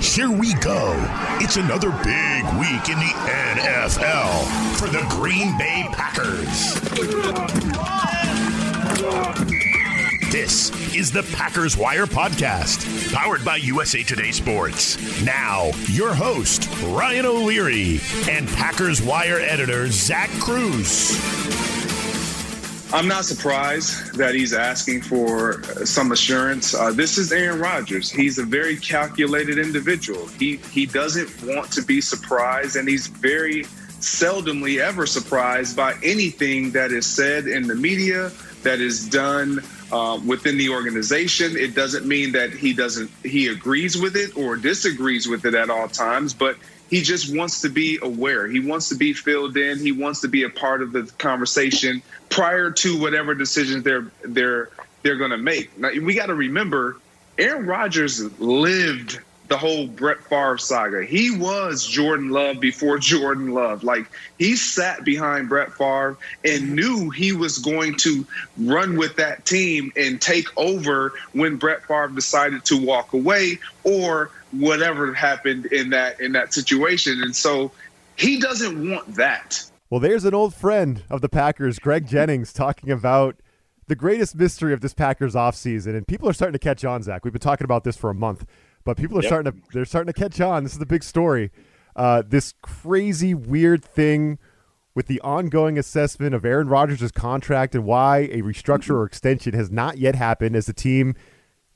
Here we go. It's another big week in the NFL for the Green Bay Packers. This is the Packers Wire Podcast, powered by USA Today Sports. Now, your host, Ryan O'Leary, and Packers Wire editor, Zach Kruse. I'm not surprised that he's asking for some assurance. Uh, this is Aaron Rodgers. He's a very calculated individual. He he doesn't want to be surprised, and he's very seldomly ever surprised by anything that is said in the media that is done uh, within the organization. It doesn't mean that he doesn't he agrees with it or disagrees with it at all times, but he just wants to be aware. He wants to be filled in. He wants to be a part of the conversation prior to whatever decisions they're they're they're going to make. Now we got to remember, Aaron Rodgers lived the whole Brett Favre saga. He was Jordan Love before Jordan Love. Like he sat behind Brett Favre and knew he was going to run with that team and take over when Brett Favre decided to walk away or whatever happened in that in that situation. And so he doesn't want that. Well, there's an old friend of the Packers, Greg Jennings, talking about the greatest mystery of this Packers offseason. And people are starting to catch on, Zach. We've been talking about this for a month, but people are yep. starting to they're starting to catch on. This is the big story. Uh, this crazy, weird thing with the ongoing assessment of Aaron Rodgers' contract and why a restructure or extension has not yet happened as the team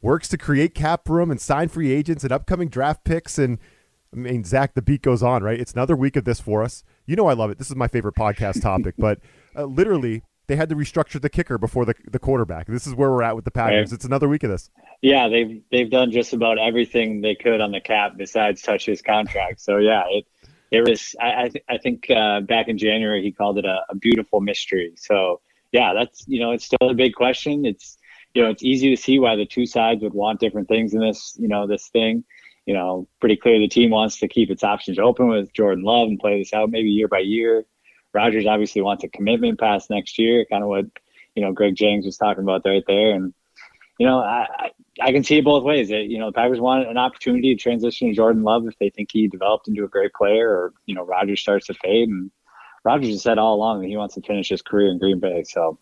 works to create cap room and sign free agents and upcoming draft picks. And I mean, Zach, the beat goes on, right? It's another week of this for us. You know, I love it. This is my favorite podcast topic, but uh, literally, they had to restructure the kicker before the, the quarterback. This is where we're at with the Packers. Right. It's another week of this. Yeah, they've they've done just about everything they could on the cap besides touch his contract. So yeah, it it was. I I, th- I think uh, back in January he called it a, a beautiful mystery. So yeah, that's you know it's still a big question. It's you know, it's easy to see why the two sides would want different things in this, you know, this thing. You know, pretty clear the team wants to keep its options open with Jordan Love and play this out maybe year by year. Rodgers obviously wants a commitment past next year, kind of what, you know, Greg Jennings was talking about right there. And, you know, I, I can see it both ways. That, you know, the Packers want an opportunity to transition to Jordan Love if they think he developed into a great player or, you know, Rodgers starts to fade. And Rodgers has said all along that he wants to finish his career in Green Bay. So,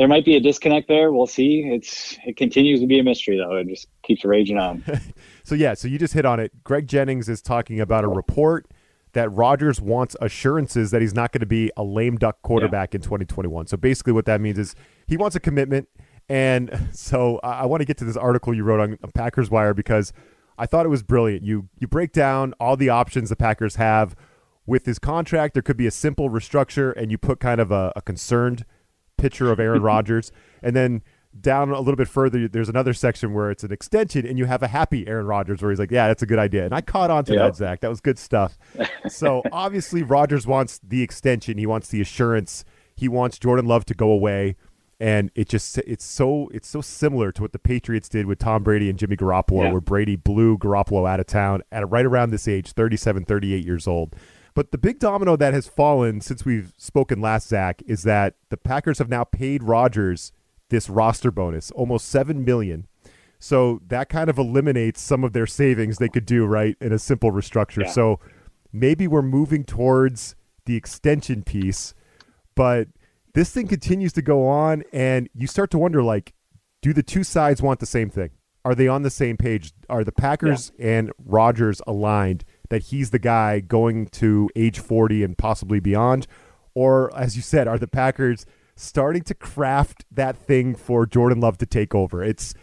there might be a disconnect there. We'll see. It's it continues to be a mystery though. It just keeps raging on. so yeah, so you just hit on it. Greg Jennings is talking about a report that Rodgers wants assurances that he's not going to be a lame duck quarterback yeah. in 2021. So basically, what that means is he wants a commitment. And so I want to get to this article you wrote on Packers Wire because I thought it was brilliant. You you break down all the options the Packers have with his contract. There could be a simple restructure, and you put kind of a, a concerned picture of Aaron Rodgers, and then down a little bit further, there's another section where it's an extension, and you have a happy Aaron Rodgers where he's like, "Yeah, that's a good idea." And I caught on to that, Zach. That was good stuff. so obviously, Rodgers wants the extension. He wants the assurance. He wants Jordan Love to go away, and it just it's so it's so similar to what the Patriots did with Tom Brady and Jimmy Garoppolo, yeah. where Brady blew Garoppolo out of town at right around this age, 37, 38 years old. But the big domino that has fallen since we've spoken last, Zach, is that the Packers have now paid Rodgers this roster bonus, almost seven million. So that kind of eliminates some of their savings they could do right in a simple restructure. Yeah. So maybe we're moving towards the extension piece, but this thing continues to go on, and you start to wonder like, do the two sides want the same thing? Are they on the same page? Are the Packers yeah. and Rodgers aligned? That he's the guy going to age 40 and possibly beyond? Or, as you said, are the Packers starting to craft that thing for Jordan Love to take over? It's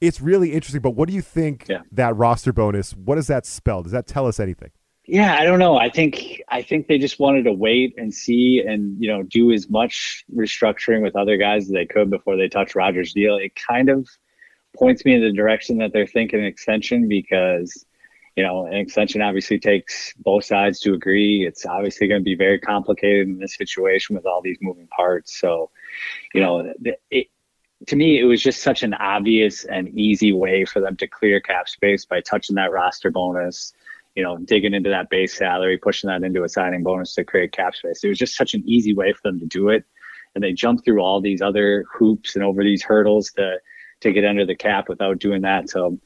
it's really interesting. But what do you think yeah. that roster bonus? What does that spell? Does that tell us anything? Yeah, I don't know. I think I think they just wanted to wait and see, and you know, do as much restructuring with other guys as they could before they touch Rodgers' deal. It kind of points me in the direction that they're thinking extension because you know, an extension obviously takes both sides to agree. It's obviously going to be very complicated in this situation with all these moving parts. So, you know, it, to me, it was just such an obvious and easy way for them to clear cap space by touching that roster bonus, you know, digging into that base salary, pushing that into a signing bonus to create cap space. It was just such an easy way for them to do it. And they jumped through all these other hoops and over these hurdles to to get under the cap without doing that. So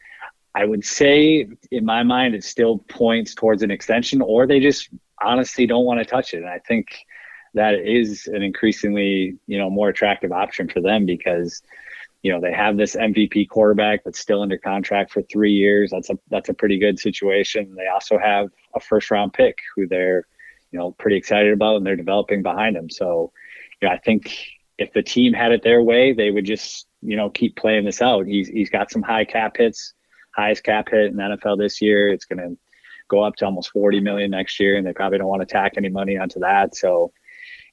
I would say, in my mind, it still points towards an extension, or they just honestly don't want to touch it. And I think that is an increasingly, you know, more attractive option for them because, you know, they have this MVP quarterback that's still under contract for three years. That's a that's a pretty good situation. They also have a first round pick who they're, you know, pretty excited about and they're developing behind him. So, you know, I think if the team had it their way, they would just, you know, keep playing this out. He's he's got some high cap hits, highest cap hit in the NFL this year. It's gonna go up to almost 40 million next year, and they probably don't want to tack any money onto that. So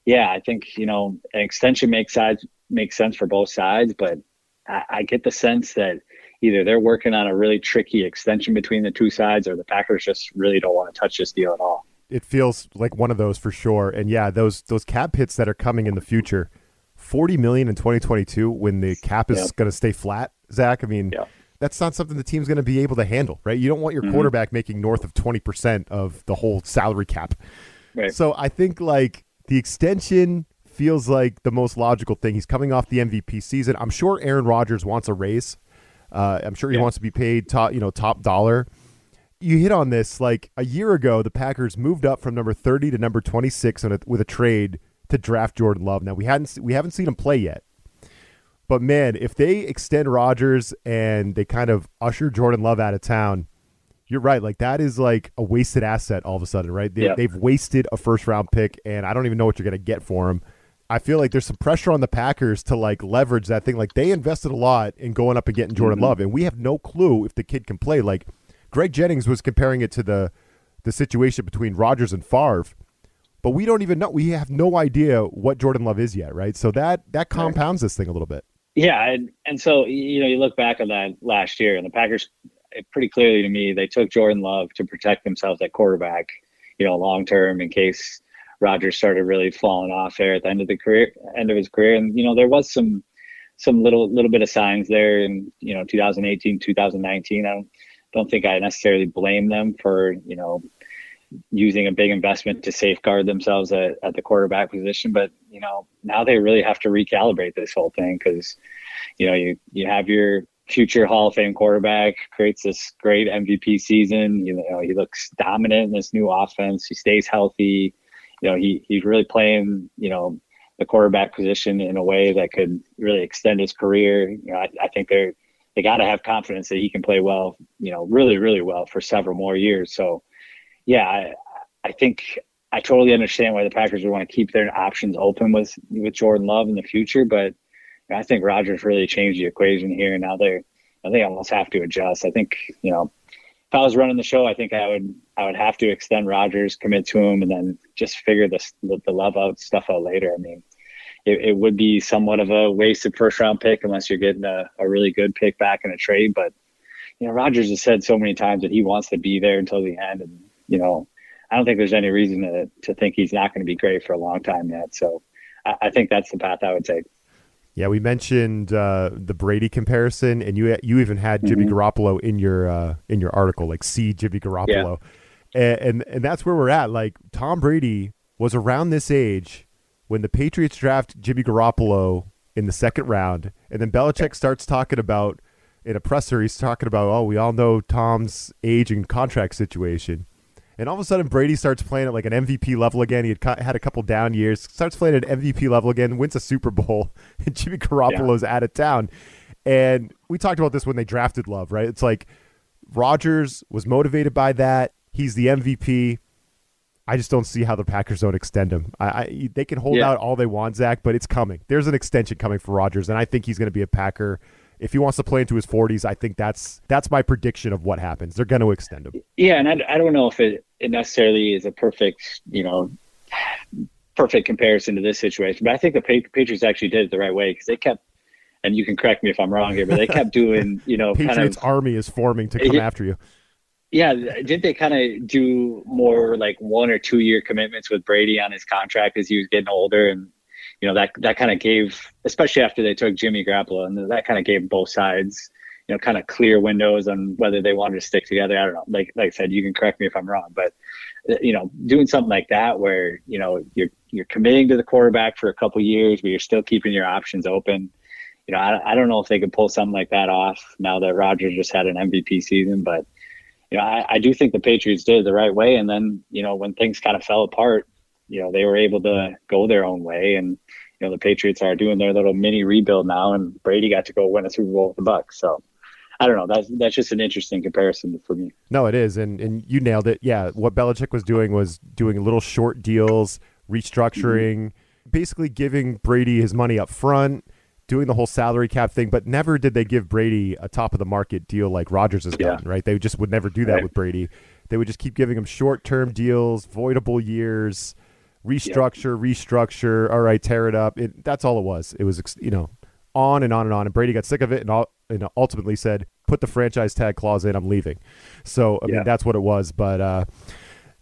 yeah, I think you know an extension makes sides makes sense for both sides, but I, I get the sense that either they're working on a really tricky extension between the two sides, or the Packers just really don't want to touch this deal at all. It feels like one of those for sure, and yeah, those those cap hits that are coming in the future, forty million in twenty twenty two when the cap is yep. going to stay flat. Zach, I mean. Yep that's not something the team's going to be able to handle, right? You don't want your mm-hmm. quarterback making north of 20% of the whole salary cap. Right. So I think like the extension feels like the most logical thing. He's coming off the MVP season. I'm sure Aaron Rodgers wants a raise. Uh, I'm sure he yeah. wants to be paid top, you know, top dollar. You hit on this like a year ago. The Packers moved up from number 30 to number 26 a, with a trade to draft Jordan Love. Now we hadn't we haven't seen him play yet, but man, if they extend Rodgers and they kind of usher Jordan Love out of town, you're right. Like that is like a wasted asset all of a sudden, right? They, They've wasted a first round pick, and I don't even know what you're going to get for him. I feel like there's some pressure on the Packers to like leverage that thing. Like they invested a lot in going up and getting Jordan mm-hmm. Love, and we have no clue if the kid can play. Like Greg Jennings was comparing it to the the situation between Rodgers and Favre, but we don't even know. We have no idea what Jordan Love is yet, right? So that that compounds right. this thing a little bit. Yeah, and, and so you know you look back on that last year, and the Packers pretty clearly to me they took Jordan Love to protect themselves at quarterback, you know, long term in case Rodgers started really falling off there at the end of the career, end of his career, and you know there was some some little little bit of signs there in you know 2018 2019 i don't don't think i necessarily blame them for you know using a big investment to safeguard themselves at, at the quarterback position but you know now they really have to recalibrate this whole thing because you know you you have your future Hall of Fame quarterback, creates this great MVP season. You know, he looks dominant in this new offense. He stays healthy. You know, he he's really playing, you know, the quarterback position in a way that could really extend his career. You know, I, I think they're they got to have confidence that he can play well, you know, really, really well for several more years. So, yeah, I, I think I totally understand why the Packers would want to keep their options open with with Jordan Love in the future, but I think Rodgers really changed the equation here. Now they, I think almost have to adjust. I think you know, if I was running the show, I think I would I would have to extend Rodgers, commit to him, and then just figure this the, the love out stuff out later. I mean, it, it, would be somewhat of a wasted first round pick unless you're getting a, a really good pick back in a trade. But you know, Rodgers has said so many times that he wants to be there until the end, and you know, I don't think there's any reason to to think he's not going to be great for a long time yet. So I, I think that's the path I would take. Yeah, we mentioned uh, the Brady comparison, and you you even had Jimmy mm-hmm. Garoppolo in your uh, in your article, like see Jimmy Garoppolo, yeah. and, and and that's where we're at. Like Tom Brady was around this age when the Patriots draft Jimmy Garoppolo in the second round, and then Belichick starts talking about in a presser, he's talking about, oh, we all know Tom's age and contract situation. And all of a sudden, Brady starts playing at like an MVP level again. He had had a couple down years, starts playing at an MVP level again, wins a Super Bowl, and Jimmy Garoppolo's yeah. out of town. And we talked about this when they drafted Love, right? It's like Rodgers was motivated by that. He's the MVP. I just don't see how the Packers don't extend him. I, I they can hold yeah. out all they want, Zach, but it's coming. There's an extension coming for Rodgers, and I think he's going to be a Packer if he wants to play into his 40s, I think that's that's my prediction of what happens. They're going to extend him. Yeah, and I, I don't know if it, it necessarily is a perfect, you know, perfect comparison to this situation, but I think the Patriots actually did it the right way because they kept, and you can correct me if I'm wrong here, but they kept doing, you know, Patriots kind of, army is forming to come it, after you. Yeah, didn't they kind of do more like one or two year commitments with Brady on his contract as he was getting older? And you know that that kind of gave, especially after they took Jimmy Garoppolo, and that kind of gave both sides, you know, kind of clear windows on whether they wanted to stick together. I don't know. Like like I said, you can correct me if I'm wrong, but uh, you know, doing something like that where you know you're you're committing to the quarterback for a couple years, but you're still keeping your options open. you know, I, I don't know if they could pull something like that off now that Rodgers just had an MVP season, but you know, I, I do think the Patriots did it the right way. And then, you know, when things kind of fell apart, you know, they were able to go their own way. And, you know, the Patriots are doing their little mini rebuild now, and Brady got to go win a Super Bowl with the Bucs. So I don't know. That's that's just an interesting comparison for me. No, it is, and and you nailed it. Yeah, what Belichick was doing was doing little short deals, restructuring, mm-hmm. basically giving Brady his money up front doing the whole salary cap thing, but never did they give Brady a top of the market deal like Rodgers has yeah. done, right? They just would never do that right. with Brady. They would just keep giving him short term deals, voidable years, restructure, yeah. restructure. All right, tear it up. It, that's all it was. It was, you know, on and on and on. And Brady got sick of it and, all, and ultimately said, put the franchise tag clause in, I'm leaving. So, I yeah. mean, that's what it was. But, uh,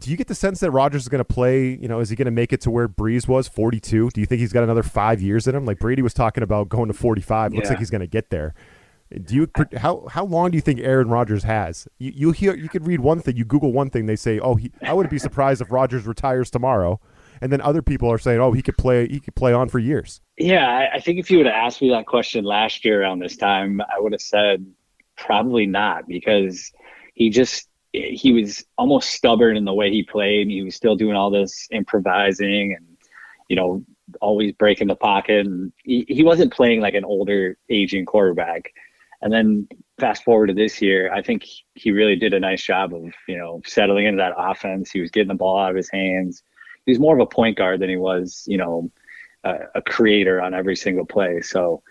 do you get the sense that Rodgers is going to play? You know, is he going to make it to where Brees was, 42? Do you think he's got another five years in him? Like Brady was talking about going to 45. Looks like he's going to get there. Do you how how long do you think Aaron Rodgers has? You you hear you could read one thing, you Google one thing, they say, oh, he, I wouldn't be surprised if Rodgers retires tomorrow, and then other people are saying, oh, he could play he could play on for years. Yeah, I, I think if you would have asked me that question last year around this time, I would have said probably not because he just he was almost stubborn in the way he played. He was still doing all this improvising and, you know, always breaking the pocket. And he, he wasn't playing like an older, aging quarterback. And then fast forward to this year, I think he really did a nice job of, you know, settling into that offense. He was getting the ball out of his hands. He was more of a point guard than he was, you know, a, a creator on every single play. So,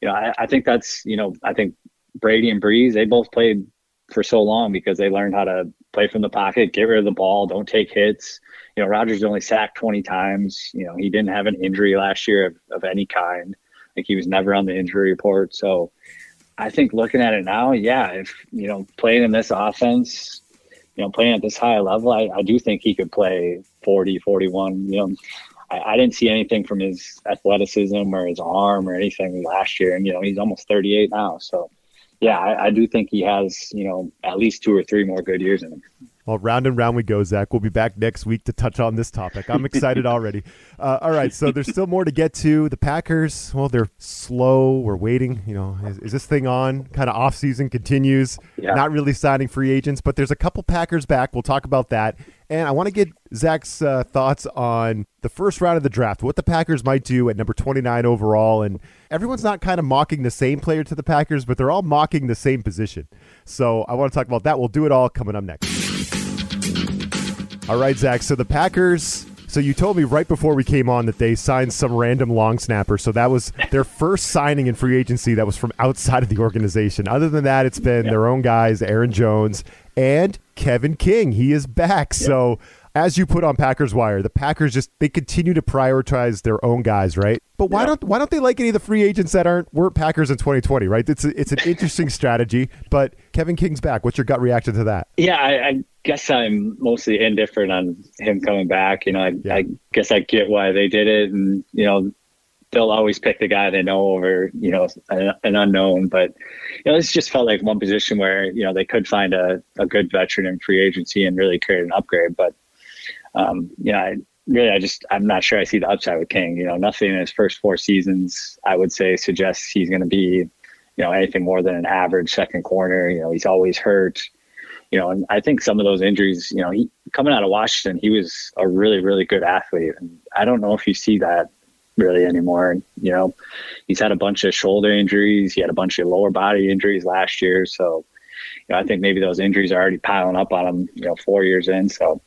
you know, I, I think that's, you know, I think Brady and Brees, they both played for so long because they learned how to play from the pocket, get rid of the ball, don't take hits. You know, Rodgers only sacked 20 times. You know, he didn't have an injury last year of, of any kind. Like he was never on the injury report. So I think looking at it now, yeah, if, you know, playing in this offense, you know, playing at this high level, I, I do think he could play 40, 41. You know, I, I didn't see anything from his athleticism or his arm or anything last year. And, you know, he's almost 38 now. So, yeah, I, I, do think he has, you know, at least two or three more good years in him. Well, round and round we go, Zach. We'll be back next week to touch on this topic. I'm excited already. Uh, all right, so there's still more to get to. The Packers, well, they're slow. We're waiting. You know, is, is this thing on? Kind of off season continues. Yeah. Not really signing free agents, but there's a couple Packers back. We'll talk about that. And I want to get Zach's uh, thoughts on the first round of the draft, what the Packers might do at number 29 overall. And everyone's not kind of mocking the same player to the Packers, but they're all mocking the same position. So I want to talk about that. We'll do it all coming up next. All right, Zach. So the Packers. So you told me right before we came on that they signed some random long snapper. So that was their first signing in free agency that was from outside of the organization. Other than that, it's been yeah. their own guys, Aaron Jones and Kevin King. He is back. Yeah. So as you put on Packers Wire, the Packers just they continue to prioritize their own guys, right? But why yeah. don't why don't they like any of the free agents that aren't weren't Packers in 2020, right? It's a, it's an interesting strategy. But Kevin King's back. What's your gut reaction to that? Yeah, I, I guess I'm mostly indifferent on him coming back. You know, I, yeah. I guess I get why they did it, and you know, they'll always pick the guy they know over you know an, an, unknown. But you know, this just felt like one position where you know they could find a, a good veteran in free agency and really create an upgrade. But um, you know, I, really, I just I'm not sure I see the upside with King. You know, nothing in his first four seasons I would say suggests he's going to be, you know, anything more than an average second corner. You know, he's always hurt. You know, and I think some of those injuries, you know, he coming out of Washington, he was a really, really good athlete, and I don't know if you see that really anymore. You know, he's had a bunch of shoulder injuries. He had a bunch of lower body injuries last year. So, you know, I think maybe those injuries are already piling up on him, you know, four years in. So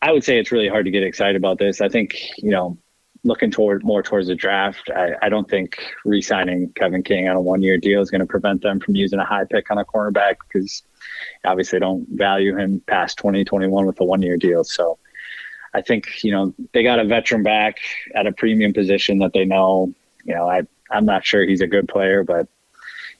I would say it's really hard to get excited about this. I think, you know, looking toward more towards the draft, I, I don't think re-signing Kevin King on a one-year deal is going to prevent them from using a high pick on a cornerback because obviously they don't value him past 2021 with a one-year deal. So I think, you know, they got a veteran back at a premium position that they know, you know, I, I'm not sure he's a good player, but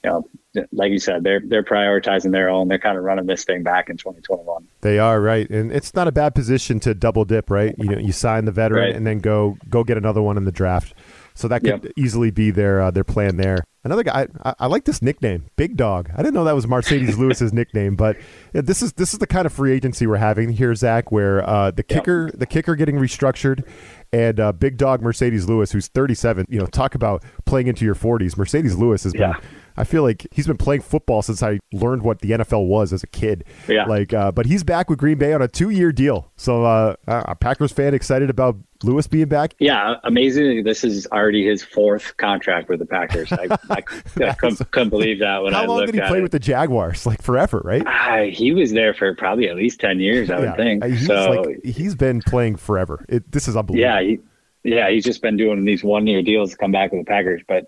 you know, like you said, they're they're prioritizing their own. They're kind of running this thing back in 2021. They are right, and it's not a bad position to double dip, right? You know, you sign the veteran right. and then go go get another one in the draft. So that could yep. easily be their uh, their plan there. Another guy, I, I, like this nickname, Big Dog. I didn't know that was Marcedes Lewis's nickname, but this is this is the kind of free agency we're having here, Zach, where uh, the kicker yep. the kicker getting restructured, and uh, big dog Marcedes Lewis, who's 37. You know, talk about playing into your 40s. Marcedes Lewis has Yeah. been. I feel like he's been playing football since I learned what the NFL was as a kid. Yeah. Like, uh, but he's back with Green Bay on a two-year deal. So, uh, a Packers fan excited about Lewis being back. Yeah, amazingly, this is already his fourth contract with the Packers. I, I, I couldn't, couldn't believe that when How I long did he play it. with the Jaguars? Like forever, right? Ah, he was there for probably at least ten years, I would think. Uh, He's so like he's been playing forever. It, this is unbelievable. yeah, he, yeah, he's just been doing these one year deals to come back with the Packers. But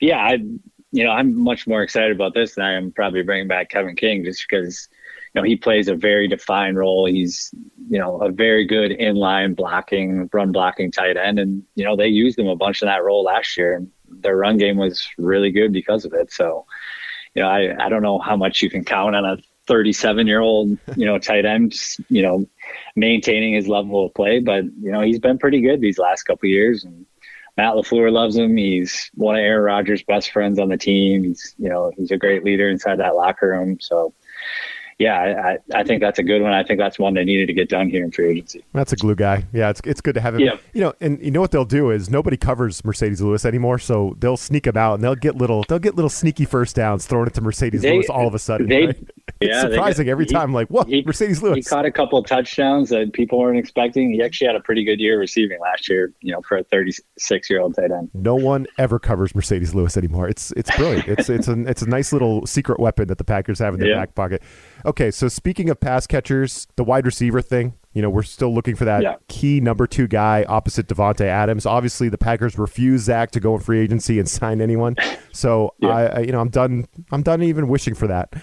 yeah, I, you know, I'm much more excited about this than I am probably bringing back Kevin King, just because you know he plays a very defined role. He's you know a very good inline blocking, run blocking tight end, and you know they used him a bunch in that role last year, their run game was really good because of it. So you know, I, I don't know how much you can count on a 37 year old, you know, tight end, you know, maintaining his level of play, but you know, he's been pretty good these last couple years and Matt LaFleur loves him. He's one of Aaron Rodgers' best friends on the team. He's, you know, he's a great leader inside that locker room. So yeah, I, I- think that's a good one. I think that's one they needed to get done here in free agency. That's a glue guy. Yeah, it's it's good to have him. Yeah. You know, and you know what they'll do is nobody covers Marcedes Lewis anymore, so they'll sneak him out and they'll get little they'll get little sneaky first downs thrown into Marcedes They- Lewis all of a sudden. they- right? yeah, it's they surprising get- every he- time. Like, what he- Marcedes He Lewis? caught a couple of touchdowns that people weren't expecting. He actually had a pretty good year receiving last year, you know, for a 36 year old tight end. No one ever covers Marcedes Lewis anymore. It's it's brilliant. It's it's a it's a nice little secret weapon that the Packers have in their Yeah. back pocket. Okay, so speaking of pass catchers, the wide receiver thing, you know, we're still looking for that Yeah. key number two guy opposite Davante Adams. Obviously, the Packers refuse Zach to go in free agency and sign anyone. So Yeah. I, I, you know, I'm done. I'm done even wishing for that.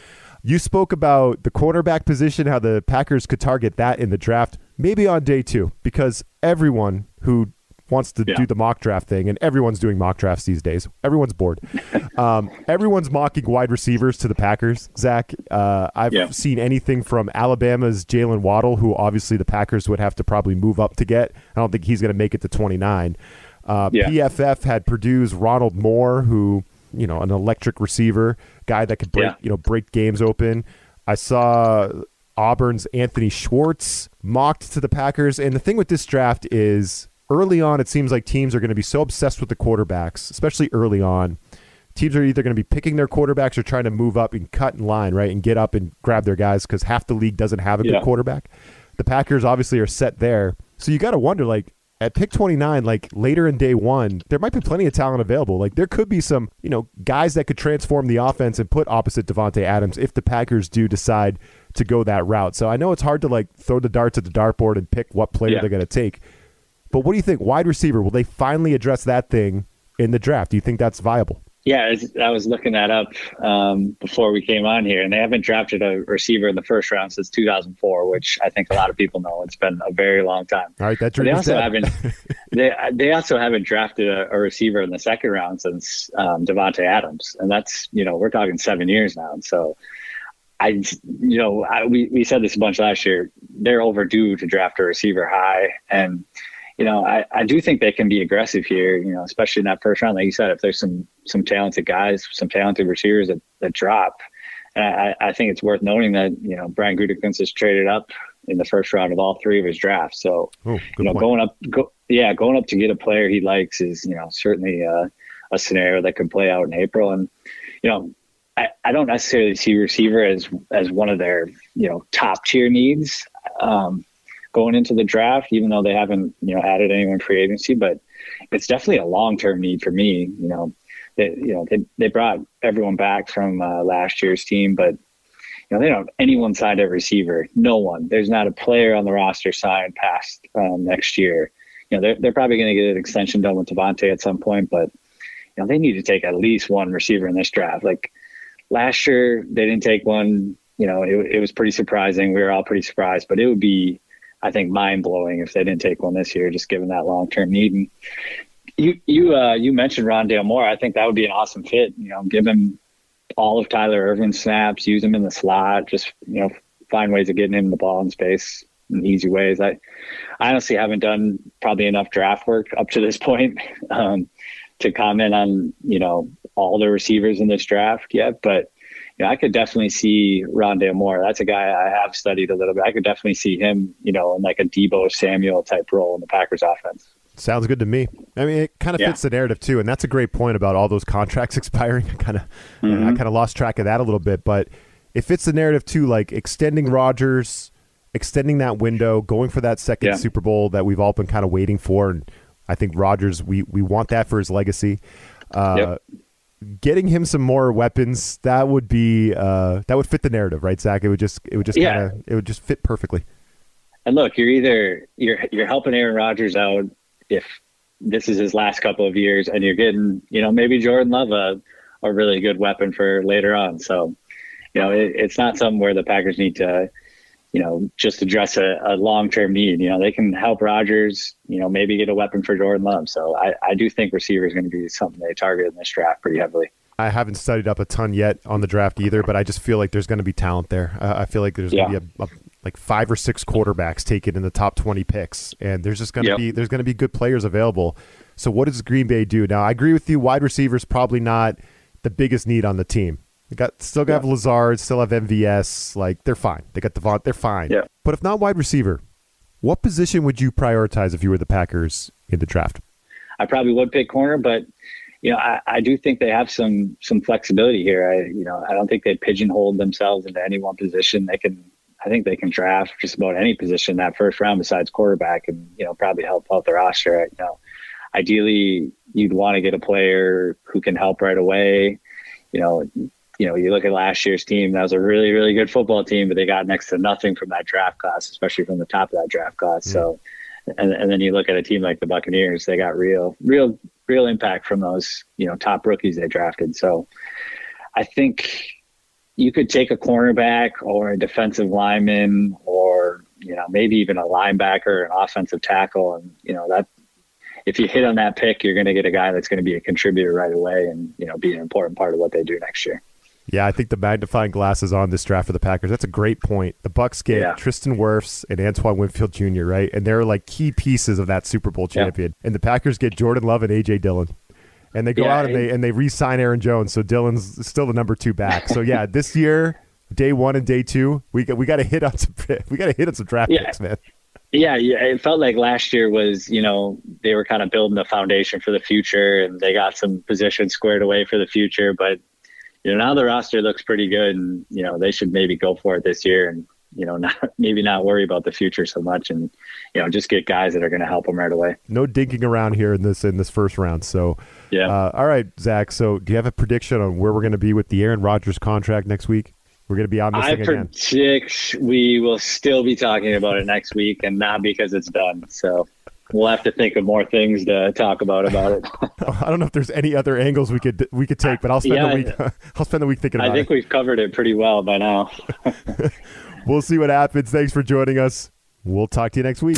You spoke about the quarterback position, how the Packers could target that in the draft, maybe on day two, because everyone who wants to Yeah. do the mock draft thing, and everyone's doing mock drafts these days. Everyone's bored. um, everyone's mocking wide receivers to the Packers. Zach, uh, I've Yeah. seen anything from Alabama's Jaylen Waddle, who obviously the Packers would have to probably move up to get. I don't think he's going to make it to 29. Uh, Yeah. PFF had Purdue's Rondale Moore, who you know an electric receiver, guy that could break you know break games open. I saw Auburn's Anthony Schwartz mocked to the Packers, and the thing with this draft is early on, it seems like teams are going to be so obsessed with the quarterbacks, especially early on. Teams are either going to be picking their quarterbacks or trying to move up and cut in line, right, and get up and grab their guys because half the league doesn't have a Yeah. good quarterback. The Packers obviously are set there, so you got to wonder, like at pick 29 like later in day one there might be plenty of talent available like there could be some you know guys that could transform the offense and put opposite Davante Adams if the Packers do decide to go that route so I know it's hard to like throw the darts at the dartboard and pick what player Yeah. they're going to take but what do you think wide receiver will they finally address that thing in the draft do you think that's viable Yeah, I was looking that up um, before we came on here, and they haven't drafted a receiver in the first round since 2004, which I think a lot of people know. It's been a very long time. all right that's they also dead. haven't. they they also haven't drafted a, a receiver in the second round since um, Davante Adams, and that's you know we're talking seven years now. And so, I you know I, we we said this a bunch last year. They're overdue to draft a receiver high, and you know I, I do think they can be aggressive here. You know, especially in that first round, like you said, if there's some some talented guys, some talented receivers that, that drop. And I, I think it's worth noting that you know Brian Gutekunst has traded up in the first round of all three of his drafts. So oh, you know, point. going up, go, yeah, going up to get a player he likes is, you know, certainly uh, a scenario that could play out in April. And, you know, I, I don't necessarily see receiver as as one of their, you know, top tier needs um, going into the draft, even though they haven't, you know, added anyone free agency. But it's definitely a long term need for me. You know, they, you know, they they brought everyone back from uh, last year's team, but you know, they don't have anyone signed at receiver. No one. There's not a player on the roster signed past um, next year. You know, they're, they're probably going to get an extension done with Davante at some point, but you know, they need to take at least one receiver in this draft. Like last year, they didn't take one. You know, it, it was pretty surprising. We were all pretty surprised, but it would be, I think, mind blowing if they didn't take one this year, just given that long term need. And you you uh, you mentioned Rondale Moore. I think that would be an awesome fit. You know, give him all of Tyler Ervin's snaps, use him in the slot, just you know, find ways of getting him the ball in space in easy ways. I, I honestly haven't done probably enough draft work up to this point um, to comment on you know all the receivers in this draft yet, but you know, I could definitely see Rondale Moore. That's a guy I have studied a little bit. I could definitely see him, you know, in like a Deebo Samuel type role in the Packers offense. Sounds good to me. I mean, it kind of Yeah. fits the narrative too, and that's a great point about all those contracts expiring. I kind of, I kind of lost track of that a little bit, but it fits the narrative too, like extending Rodgers, extending that window, going for that second Yeah. Super Bowl that we've all been kind of waiting for, and I think Rodgers, we we want that for his legacy. Uh, Yep. Getting him some more weapons that would be uh, that would fit the narrative, right, Zach? It would just it would just Yeah. kind of it would just fit perfectly. And look, you're either you're you're helping Aaron Rodgers out if this is his last couple of years, and you're getting you know maybe Jordan Love a, a really good weapon for later on. So you know it, it's not something where the Packers need to you know just address a, a long term need. You know they can help Rodgers. You know maybe get a weapon for Jordan Love. So I I do think receiver is going to be something they target in this draft pretty heavily. I haven't studied up a ton yet on the draft either, but I just feel like there's going to be talent there. Uh, I feel like there's going Yeah. to be a, a, like five or six quarterbacks taken in the top 20 picks, and there's just going to Yep. be there's going to be good players available. So what does Green Bay do now? I agree with you. Wide receivers probably not the biggest need on the team. They got still got Lazard, still have MVS. Like they're fine. They got Devont. They're fine. Yeah. But if not wide receiver, what position would you prioritize if you were the Packers in the draft? I probably would pick corner, but you know, I, I do think they have some some flexibility here. I you know, I don't think they pigeonhole themselves into any one position. They can I think they can draft just about any position that first round besides quarterback and, you know, probably help out the roster. You know, ideally you'd want to get a player who can help right away. You know, you know, you look at last year's team, that was a really, really good football team, but they got next to nothing from that draft class, especially from the top of that draft class. Mm. So and, and then you look at a team like the Buccaneers, they got real, real, real impact from those, you know, top rookies they drafted. So I think you could take a cornerback or a defensive lineman or, you know, maybe even a linebacker, an offensive tackle. And, you know, that if you hit on that pick, you're going to get a guy that's going to be a contributor right away and, you know, be an important part of what they do next year. Yeah, I think the magnifying glass is on this draft for the Packers. That's a great point. The Bucs get Yeah. Tristan Wirfs and Antoine Winfield Jr., right? And they're like key pieces of that Super Bowl Yeah. champion. And the Packers get Jordan Love and AJ Dillon. And they go Yeah, out and they and they re-sign Aaron Jones, so Dillon's still the number two back. So yeah, this year, day one and day two, we got we got to hit on some we got to hit on some draft Yeah. picks, man. Yeah, yeah, it felt like last year was, you know, they were kind of building the foundation for the future and they got some positions squared away for the future. But, you know, now the roster looks pretty good and, you know, they should maybe go for it this year and, you know, not maybe not worry about the future so much and, you know, just get guys that are going to help them right away. No dinking around here in this in this first round. So Yeah. uh, all right, Zach. So do you have a prediction on where we're going to be with the Aaron Rodgers contract next week? We're going to be on this I thing again. predict we will still be talking about it next week and not because it's done. So we'll have to think of more things to talk about about it. I don't know if there's any other angles we could we could take, but I'll spend Yeah, the week. I'll spend the week thinking I think it. we've covered it pretty well by now. We'll see what happens. Thanks for joining us. We'll talk to you next week.